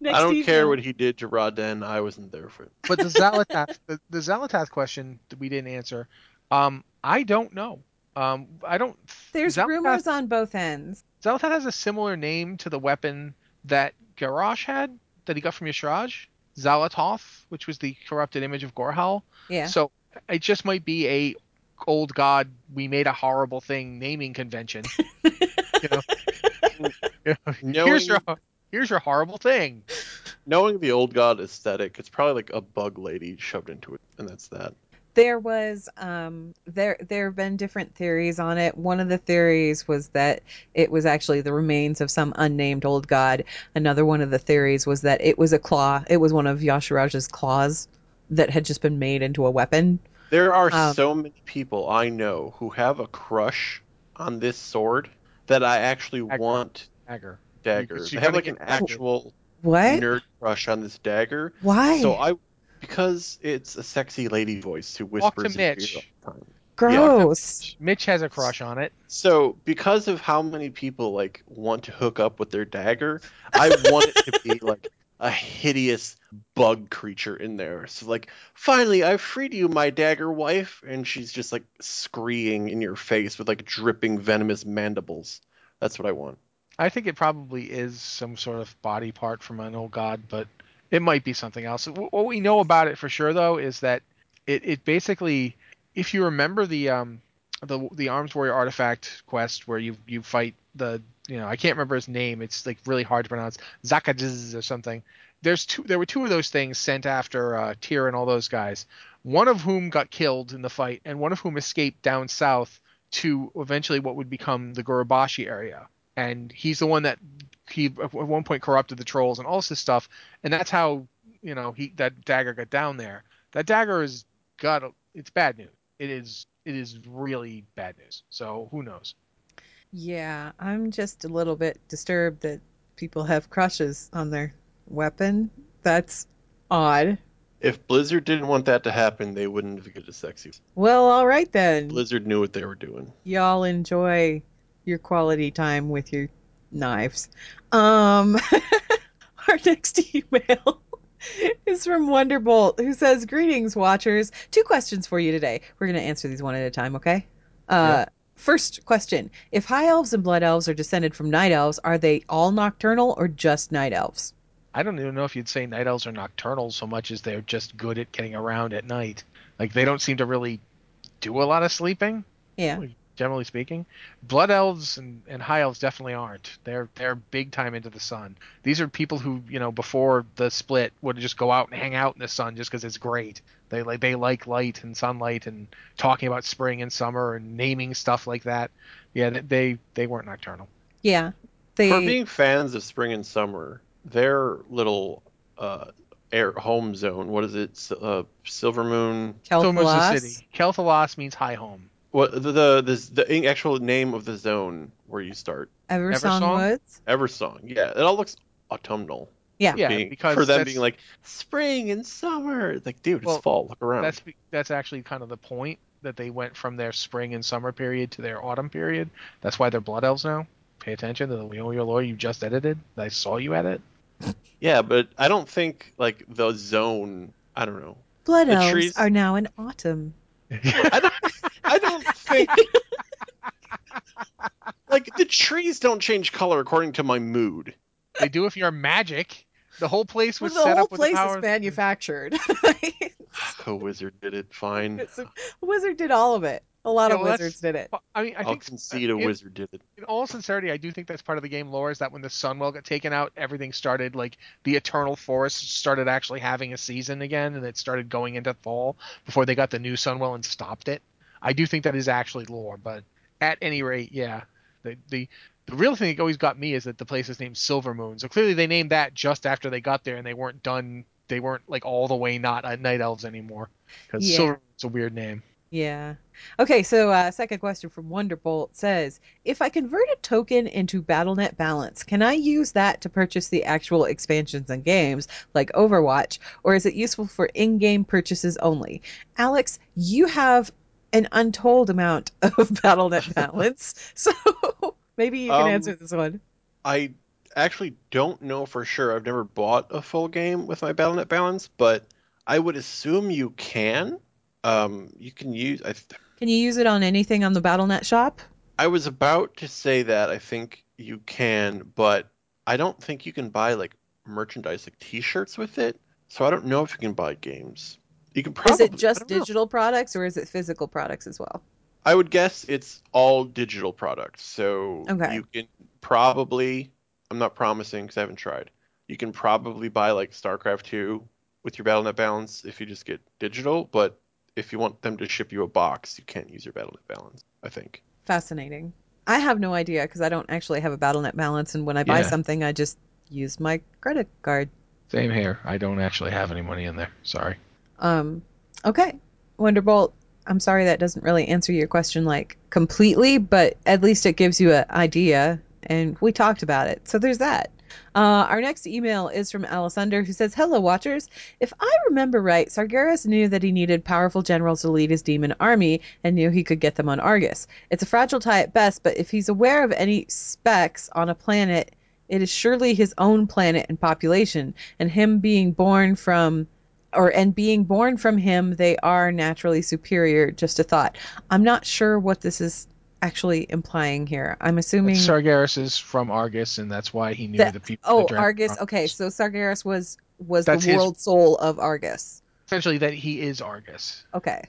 next I don't care what he did to Ra-Den. I wasn't there for it. But the Xal'atath, the, the Xal'atath question that we didn't answer, um, I don't know. Um, I don't. There's Xal'atath- rumors on both ends. Xal'atath has a similar name to the weapon that Garrosh had that he got from Y'Shaarj, Zalatoth, which was the corrupted image of Gorehowl. Yeah. So it just might be a old god. We made a horrible thing naming convention. you know, You know, Knowing, here's your here's your horrible thing. knowing the old god aesthetic, it's probably like a bug lady shoved into it, and that's that. There was um there there have been different theories on it. One of the theories was that it was actually the remains of some unnamed old god. Another one of the theories was that it was a claw. It was one of Y'Shaarj's claws that had just been made into a weapon. There are Um, so many people I know who have a crush on this sword that I actually Dagger. want Dagger. dagger. Because They you have like an actual What? nerd crush on this dagger. Why? So I because it's a sexy lady voice who Talk to whispers in your ear Mitch. all the time. Gross. Mitch has a crush on it. So because of how many people like want to hook up with their dagger, I want it to be like a hideous bug creature in there. So like, finally I've freed you, my dagger wife, and she's just like screeing in your face with like dripping venomous mandibles. That's what I want. I think it probably is some sort of body part from an old god, but it might be something else. What we know about it for sure, though, is that it, it basically, if you remember the um the the Arms Warrior artifact quest where you you fight the you know I can't remember his name. It's like really hard to pronounce Zakadz or something. There's two. There were two of those things sent after uh, Tyr and all those guys. One of whom got killed in the fight, and one of whom escaped down south to eventually what would become the Gurubashi area and he's the one that he at one point corrupted the trolls and all this stuff and that's how you know he that dagger got down there that dagger is got it's bad news it is it is really bad news so who knows Yeah, I'm just a little bit disturbed that people have crushes on their weapon. That's odd. If Blizzard didn't want that to happen, they wouldn't have get a sexy. Well, all right then. Blizzard knew what they were doing. Y'all enjoy your quality time with your knives. Um, our next email is from Wonderbolt, who says, "Greetings, watchers. Two questions for you today. We're going to answer these one at a time, okay? Uh, First question: If high elves and blood elves are descended from night elves, are they all nocturnal or just night elves? i don't even know if you'd say night elves are nocturnal so much as they're just good at getting around at night like they don't seem to really do a lot of sleeping Yeah. generally speaking. Blood elves and, and high elves definitely aren't. They're they're big time into the sun. These are people who you know before the split would just go out and hang out in the sun just because it's great. They like they like light and sunlight and talking about spring and summer and naming stuff like that. Yeah, they they, they weren't nocturnal. Yeah. They. For being fans of spring and summer, their little uh, air home zone. What is it? S- Uh, Silver Moon. So much the Kel'Thuzad? city. Quel'Thalas means high home. What the the the, the actual name of the zone where you start? Eversong Eversong? Woods. Eversong. Yeah, it all looks autumnal. Yeah. for Yeah, being- because for them being like spring and summer. It's like, dude, it's fall. Look around. That's that's actually kind of the point that they went from their spring and summer period to their autumn period. That's why they're blood elves now. Pay attention to the Leo Your Lore you just edited. I saw you edit. Yeah, but I don't think like the zone. I don't know. Blood The elves trees- are now in autumn. I don't. I don't think. like the trees don't change color according to my mood. they do if you're magic. The whole place was the set whole up with place the power. is manufactured. A wizard did it fine. It's a- Wizard did all of it. A lot Yeah, of well, wizards did it. I mean, I I'll think concede a uh, in- wizard did it. in all sincerity, I do think that's part of the game lore is that when the Sunwell got taken out, everything started like the Eternal Forest started actually having a season again, and it started going into fall before they got the new Sunwell and stopped it. I do think that is actually lore, but at any rate, yeah, the the the real thing that always got me is that the place is named Silver Moon. So clearly they named that just after they got there, and they weren't done. They weren't like all the way not at night elves anymore because Yeah. Silver Moon's a weird name. Yeah. Okay, so uh, second question from Wonderbolt says, if I convert a token into BattleNet balance, can I use that to purchase the actual expansions and games like Overwatch, or is it useful for in-game purchases only? Alex, you have an untold amount of BattleNet balance, so maybe you can Um, answer this one. I actually don't know for sure. I've never bought a full game with my BattleNet balance, but I would assume you can. Um, you can use. I, th- Can you use it on anything on the BattleNet shop? I was about to say that. I think you can, but I don't think you can buy like merchandise like T-shirts with it. So I don't know if you can buy games. You can probably is it just don't know. digital products or is it physical products as well? I would guess it's all digital products. So Okay. you can probably, I'm not promising because I haven't tried. You can probably buy like StarCraft 2 with your BattleNet balance if you just get digital, but if you want them to ship you a box, you can't use your BattleNet balance, I think. Fascinating. I have no idea because I don't actually have a BattleNet balance, and when I buy Yeah. something, I just use my credit card. Same here. I don't actually have any money in there. Sorry. Um, okay, Wonderbolt. I'm sorry that doesn't really answer your question like completely, but at least it gives you an idea, and we talked about it. So there's that. Uh, our next email is from Alessander, who says, "Hello, Watchers. If I remember right, Sargeras knew that he needed powerful generals to lead his demon army, and knew he could get them on Argus. It's a fragile tie at best, but if he's aware of any specks on a planet, it is surely his own planet and population, and him being born from." Or and being born from him they are naturally superior just a thought i'm not sure what this is actually implying here i'm assuming Sargeras is from Argus, and that's why he knew that- the people. oh argus okay so sargeras was was That's the his- world soul of argus Essentially, that he is Argus. okay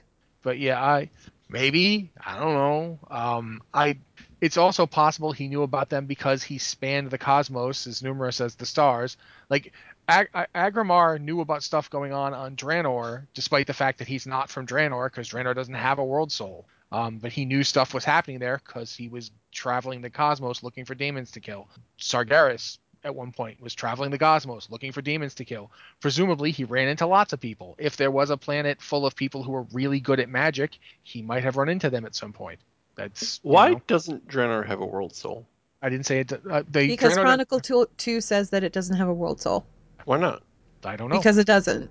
But yeah, I maybe I don't know. Um, I it's also possible he knew about them because he spanned the cosmos as numerous as the stars. Like Ag- Ag- Aggramar knew about stuff going on on Draenor, despite the fact that he's not from Draenor, because Draenor doesn't have a world soul. Um, but he knew stuff was happening there because he was traveling the cosmos looking for demons to kill. Sargeras at one point was traveling the cosmos looking for demons to kill. Presumably, he ran into lots of people. If there was a planet full of people who were really good at magic, he might have run into them at some point. That's Why know, doesn't Draenor have a world soul? I didn't say it. Uh, they because Draenor- chronicle 2, 2 says that it doesn't have a world soul Why not? I don't know. because it doesn't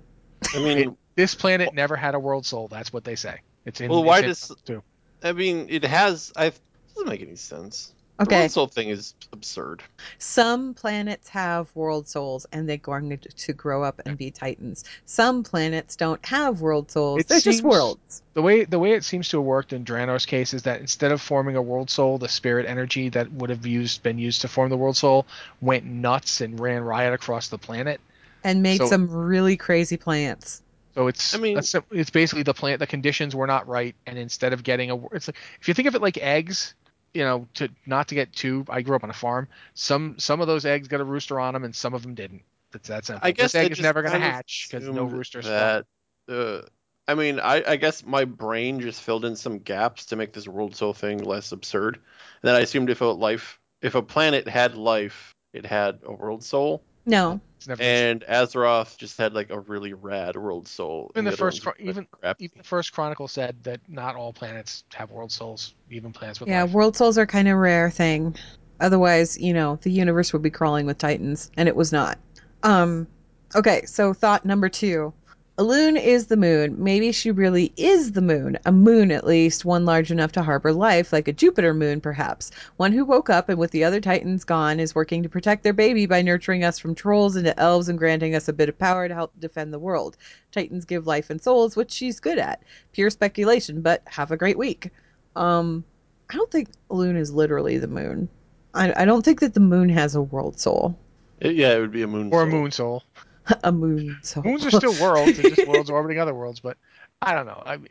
I mean, this planet never had a world soul. That's what they say. It's in. Well, why it's in does- too. I mean, it has. I doesn't make any sense. The okay world soul thing is absurd. Some planets have world souls and they're going to- to grow up and be titans. Some planets don't have world souls. It They're just worlds. the way the way it seems to have worked in Draenor's case is that instead of forming a world soul, the spirit energy that would have used been used to form the world soul went nuts and ran riot across the planet. And made So- some really crazy plants. So it's I mean- that's, it's basically the plant the conditions were not right, and instead of getting a it's like if you think of it like eggs, you know, to not to get too. I grew up on a farm. Some some of those eggs got a rooster on them, and some of them didn't. That's that simple. I guess this egg is never going to hatch because no assumed rooster spawned. That uh, I mean, I, I guess my brain just filled in some gaps to make this world soul thing less absurd. And then I assumed if a life, if a planet had life, it had a world soul. No. It's never And Azeroth just had like a really rad world soul. Even the first ones even- even the first chronicle said that not all planets have world souls, even planets with Yeah, life. world souls are kind of rare thing. Otherwise, you know, the universe would be crawling with titans, and it was not. Um, okay, so thought number two. Elune is the moon. Maybe she really is the moon. A moon, at least, one large enough to harbor life, like a Jupiter moon, perhaps. One who woke up and, with the other titans gone, is working to protect their baby by nurturing us from trolls into elves and granting us a bit of power to help defend the world. Titans give life and souls, which she's good at. Pure speculation, but have a great week. Um, I don't think Elune is literally the moon. I, I don't think that the moon has a world soul. It- yeah, it would be a moon or a moon soul. a moon soul. Moons are still worlds, they're just worlds orbiting other worlds. But I don't know. I mean,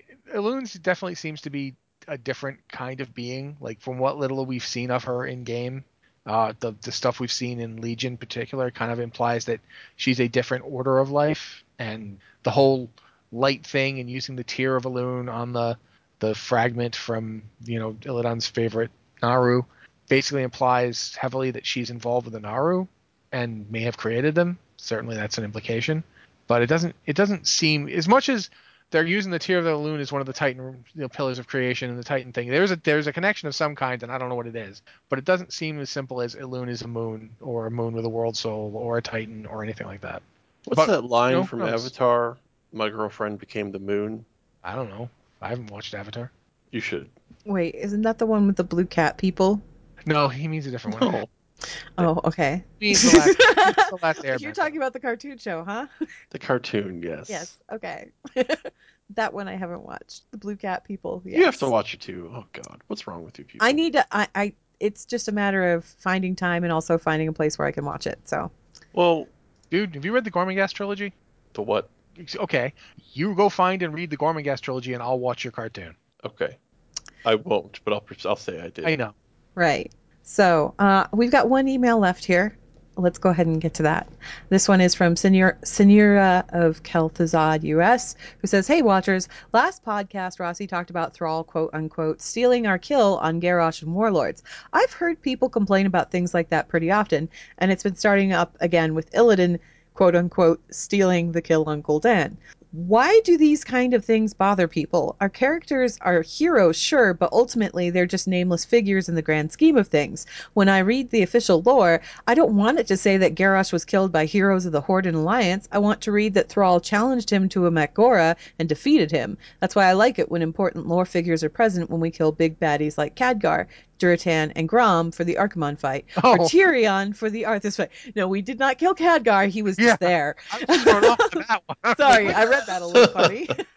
definitely seems to be a different kind of being. Like from what little we've seen of her in game, uh, the the stuff we've seen in Legion, in particular, kind of implies that she's a different order of life, and the whole light thing and using the tear of Elune on the the fragment from you know Illidan's favorite Naaru basically implies heavily that she's involved with the Naaru and may have created them. Certainly, that's an implication, but it doesn't. It doesn't seem as much as they're using the tear of Elune as one of the Titan you know, pillars of creation and the Titan thing. There's a there's a connection of some kind, and I don't know what it is, but it doesn't seem as simple as Elune is a moon or a moon with a world soul or a Titan or anything like that. What's But, that line you know, from who? Avatar? My girlfriend became the moon. I don't know. I haven't watched Avatar. You should. Wait, isn't that the one with the blue cat people? No, he means a different one. No. Oh, okay. He means the last, the last You're talking about the cartoon show, huh? The cartoon, yes. Yes. Okay. that one I haven't watched. The blue cat people. Yes. You have to watch it too. Oh God, what's wrong with you people? I need to. I, I. It's just a matter of finding time and also finding a place where I can watch it. So Well, Dude, have you read the Gormenghast trilogy? the what? okay, you go find and read the Gormenghast trilogy, and I'll watch your cartoon. Okay. I won't, but I'll I'll say I did. I know. Right. So uh, we've got one email left here. Let's go ahead and get to that. This one is from Senora of Kel'Thuzad, U.S., who says, Hey, Watchers, last podcast, Rossi talked about Thrall, quote unquote, stealing our kill on Garrosh and Warlords. I've heard people complain about things like that pretty often, and it's been starting up again with Illidan, quote unquote, stealing the kill on Gul'dan why do these kind of things bother people? Our characters are heroes, sure, but ultimately they're just nameless figures in the grand scheme of things. When I read the official lore, I don't want it to say that Garrosh was killed by heroes of the Horde and Alliance. I want to read that Thrall challenged him to a Mak'gora and defeated him. That's why I like it when important lore figures are present when we kill big baddies like Khadgar. Durotan, and Grom for the Archimonde fight, Oh. or Tirion for the Arthas fight. No, we did not kill Khadgar. He was just Yeah. there. I was thrown off that one. Sorry, I read that a little funny.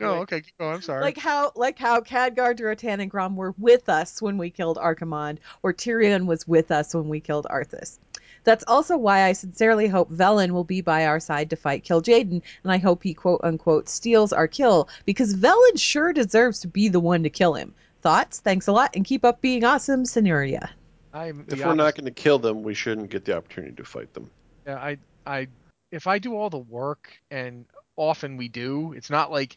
Oh, okay. Keep going. I'm sorry. Like how like how Khadgar, Durotan, and Grom were with us when we killed Archimonde, or Tirion was with us when we killed Arthas. That's also why I sincerely hope Velen will be by our side to fight Kil'jaeden, and I hope he quote unquote steals our kill, because Velen sure deserves to be the one to kill him. Thoughts? Thanks a lot, and keep up being awesome, Senoria. I'm If the we're not going to kill them, we shouldn't get the opportunity to fight them. Yeah, I, I, if I do all the work, and often we do, it's not like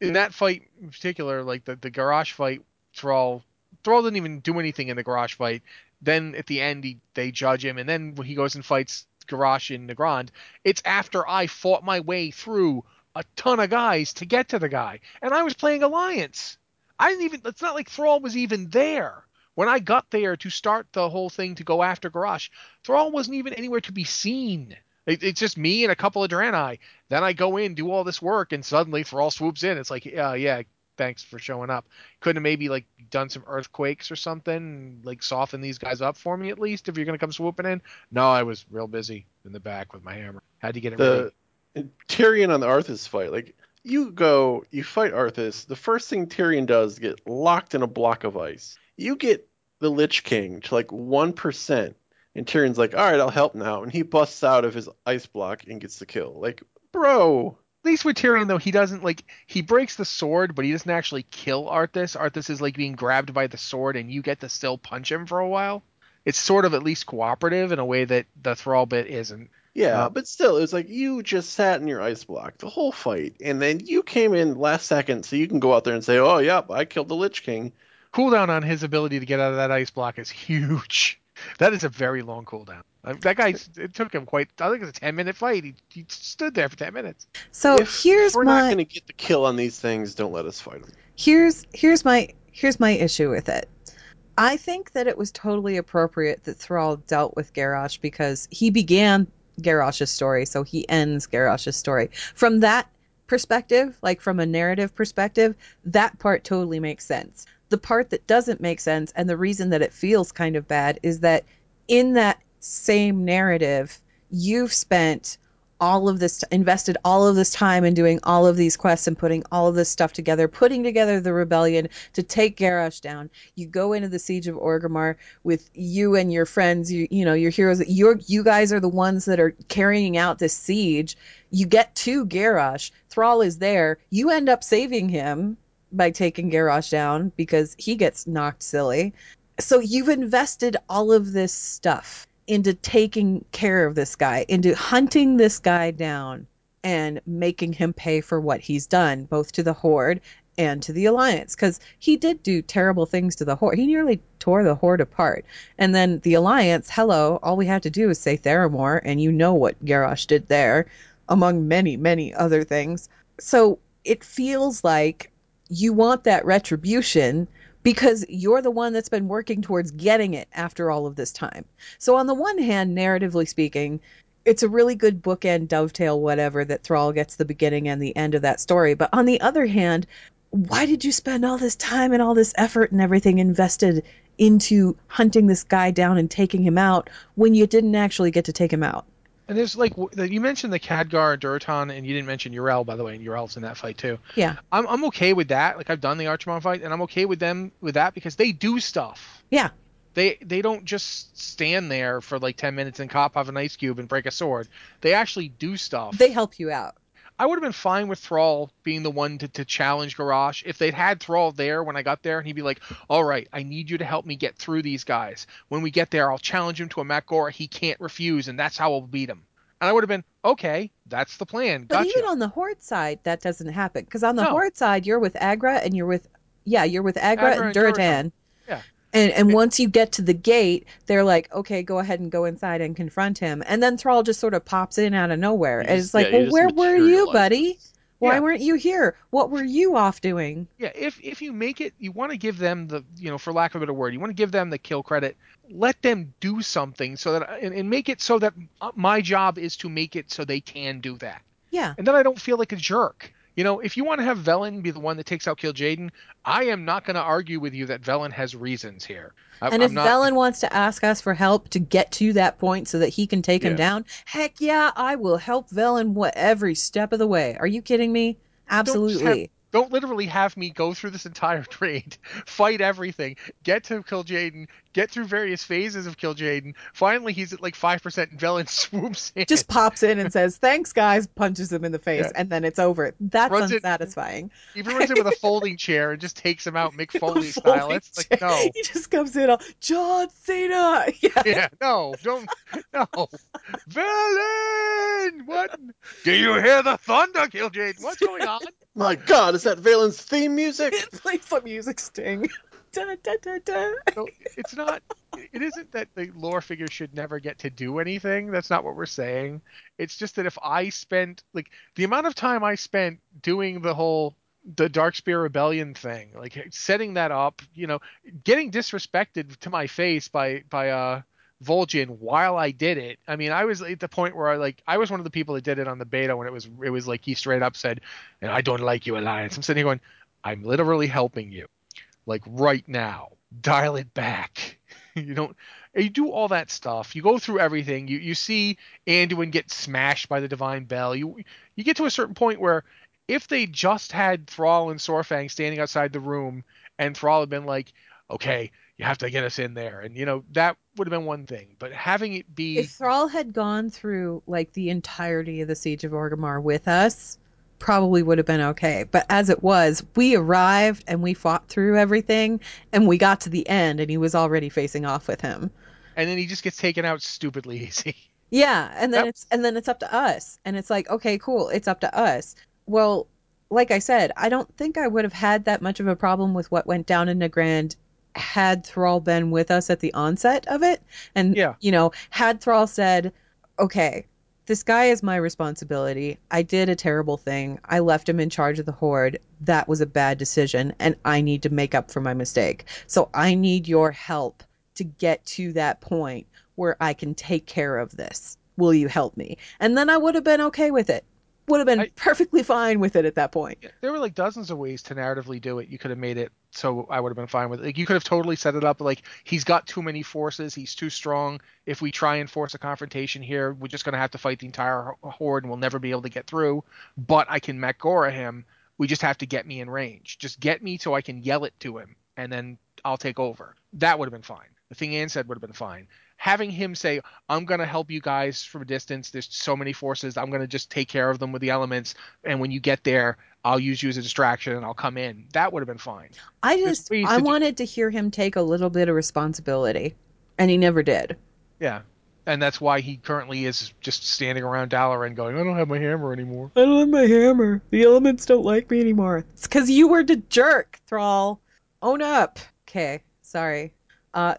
in that fight in particular, like the the Garrosh fight, Thrall, Thrall didn't even do anything in the Garrosh fight. Then at the end, he, they judge him, and then he goes and fights Garrosh in Nagrand, it's after I fought my way through a ton of guys to get to the guy, and I was playing Alliance. I didn't even. It's not like Thrall was even there when I got there to start the whole thing to go after Garrosh. Thrall wasn't even anywhere to be seen. It, it's just me and a couple of Draenei. Then I go in, do all this work, and suddenly Thrall swoops in. It's like, yeah, yeah, thanks for showing up. Couldn't have maybe like done some earthquakes or something, like soften these guys up for me at least if you're gonna come swooping in. No, I was real busy in the back with my hammer. Had to get it The ready. Tirion on the Arthas fight, like you go, you fight Arthas. The first thing Tirion does is get locked in a block of ice. You get the Lich King to like one percent, and Tirion's like, "All right, I'll help now," and he busts out of his ice block and gets the kill. Like, bro, At least with Tirion though, he doesn't like he breaks the sword, but he doesn't actually kill Arthas. Arthas is like being grabbed by the sword, and you get to still punch him for a while. It's sort of at least cooperative in a way that the Thrall bit isn't. Yeah, but still, it was like you just sat in your ice block the whole fight, and then you came in last second, so you can go out there and say, "Oh, yep, I killed the Lich King." Cooldown on his ability to get out of that ice block is huge. That is a very long cooldown. Uh, That guy, it took him quite. I think it's a ten minute fight. He, he stood there for ten minutes. So if here's we're my not going to get the kill on these things, don't let us fight them. here's here's my here's my issue with it. I think that it was totally appropriate that Thrall dealt with Garrosh because he began Garrosh's story, so he ends Garrosh's story. From that perspective, like from a narrative perspective, that part totally makes sense. The part that doesn't make sense and the reason that it feels kind of bad is that in that same narrative, you've spent all of this invested all of this time in doing all of these quests and putting all of this stuff together, putting together the rebellion to take Garrosh down. You go into the siege of Orgrimmar with you and your friends, you you know, your heroes. You're you guys are the ones that are carrying out this siege. You get to Garrosh. Thrall is there. You end up saving him by taking Garrosh down because he gets knocked silly. So you've invested all of this stuff into taking care of this guy, into hunting this guy down and making him pay for what he's done, both to the Horde and to the Alliance. Because he did do terrible things to the Horde. He nearly tore the Horde apart. And then the Alliance, hello, all we had to do is say Theramore, and you know what Garrosh did there, among many, many other things. So it feels like you want that retribution because you're the one that's been working towards getting it after all of this time. So, on the one hand, narratively speaking, it's a really good bookend, dovetail, whatever, that Thrall gets the beginning and the end of that story. But on the other hand, why did you spend all this time and all this effort and everything invested into hunting this guy down and taking him out when you didn't actually get to take him out? And there's like you mentioned the Khadgar and Durotan, and you didn't mention Yrel, by the way, and Yrel's in that fight too. Yeah. I'm I'm okay with that. Like I've done the Archimonde fight, and I'm okay with them with that because they do stuff. Yeah. They they don't just stand there for like 10 minutes and cop off an ice cube and break a sword. They actually do stuff. They help you out. I would have been fine with Thrall being the one to, to challenge Garrosh if they'd had Thrall there when I got there and he'd be like, all right, I need you to help me get through these guys. When we get there, I'll challenge him to a Mak'gora he can't refuse, and that's how we'll beat him. And I would have been, okay, that's the plan. But Gotcha. even on the Horde side, that doesn't happen. Because on the No. Horde side, you're with Aggra and you're with, yeah, you're with Aggra, Aggra and and Durotan. Durotan. Yeah. And and once you get to the gate, they're like, okay, go ahead and go inside and confront him. And then Thrall just sort of pops in out of nowhere. He and it's like, yeah, well, where were you, buddy? Why Yeah. weren't you here? What were you off doing? yeah, if if you make it, you want to give them the, you know, for lack of a better word, you want to give them the kill credit. Let them do something so that, and, and make it so that uh, my job is to make it so they can do that. Yeah. and then I don't feel like a jerk. You know, if you want to have Velen be the one that takes out Kil'jaeden, I am not going to argue with you that Velen has reasons here. I, And I'm if not, Velen wants to ask us for help to get to that point so that he can take him down, heck yeah, I will help Velen what every step of the way. Are you kidding me? Absolutely. don't literally have me go through this entire trade, fight everything, get to Kil'jaeden, get through various phases of Kil'jaeden. Finally, he's at like five percent, and Velen swoops in. Just pops in and says, "Thanks, guys," punches him in the face, Yeah. and then it's over. That's Runs it- unsatisfying. he runs in with a folding chair and just takes him out, Mick Foley style. It's like no, He just comes in all John Cena. Yeah. yeah, no, don't, no, Velen. What? Do you hear the thunder, Kil'jaeden? What's going on? My God, is that Velen's theme music? It's like some music sting. So it's not. It isn't that the lore figure should never get to do anything. That's not what we're saying. It's just that if I spent like the amount of time I spent doing the whole the Darkspear Rebellion thing, like setting that up, you know, getting disrespected to my face by by uh Vol'jin while I did it. I mean, I was at the point where I like I was one of the people that did it on the beta when it was it was like he straight up said, "And I don't like you, Alliance." I'm sitting here going, "I'm literally helping you." Like right now. Dial it back. you don't. You do all that stuff. You go through everything. You you see Anduin get smashed by the Divine Bell. You you get to a certain point where if they just had Thrall and Saurfang standing outside the room, and Thrall had been like, "Okay, you have to get us in there," and you know that would have been one thing. But having it be If Thrall had gone through like the entirety of the Siege of Orgrimmar with us, probably would have been okay. But as it was, we arrived and we fought through everything, and we got to the end, and he was already facing off with him. and then he just gets taken out stupidly easy. Yeah, and then Yep. it's and then it's up to us. And it's like, okay, cool, it's up to us. Well, like I said, I don't think I would have had that much of a problem with what went down in Nagrand had Thrall been with us at the onset of it. And Yeah. you know, had Thrall said, Okay, this guy is my responsibility. I did a terrible thing. I left him in charge of the horde. That was a bad decision, and I need to make up for my mistake. So I need your help to get to that point where I can take care of this. Will you help me? And then I would have been okay with it. Would have been I- perfectly fine with it at that point. there were like dozens of ways to narratively do it. You could have made it so I would have been fine with it. Like you could have totally set it up like he's got too many forces, he's too strong. If we try and force a confrontation here, we're just going to have to fight the entire horde and we'll never be able to get through. But I can Makgora him. We just have to get me in range. Just get me so I can yell it to him and then I'll take over. That would have been fine. The thing Anne said would have been fine. Having him say, I'm going to help you guys from a distance. There's so many forces. I'm going to just take care of them with the elements. And when you get there, I'll use you as a distraction and I'll come in. That would have been fine. I just ways I to do- wanted to hear him take a little bit of responsibility, and he never did. Yeah. And that's why he currently is just standing around Dalaran going, I don't have my hammer anymore. I don't have my hammer. The elements don't like me anymore. It's because you were the jerk, Thrall. Own up. Okay, sorry. Uh,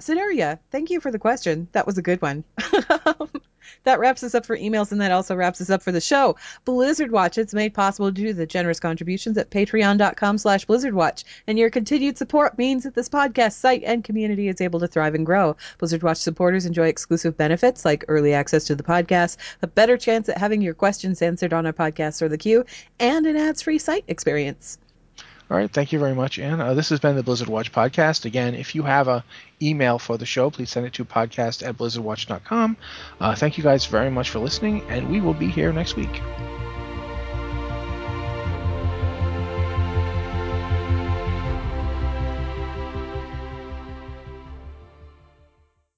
thank you for the question. That was a good one. that wraps us up for emails, and that also wraps us up for the show. Blizzard Watch, it's made possible due to the generous contributions at patreon.com slash blizzardwatch. And your continued support means that this podcast site and community is able to thrive and grow. Blizzard Watch supporters enjoy exclusive benefits like early access to the podcast, a better chance at having your questions answered on our podcast or the queue, and an ads-free site experience. All right, thank you very much, Anne. Uh, this has been the Blizzard Watch podcast. Again, if you have a email for the show, please send it to podcast at blizzardwatch.com. Uh, thank you guys very much for listening, and we will be here next week.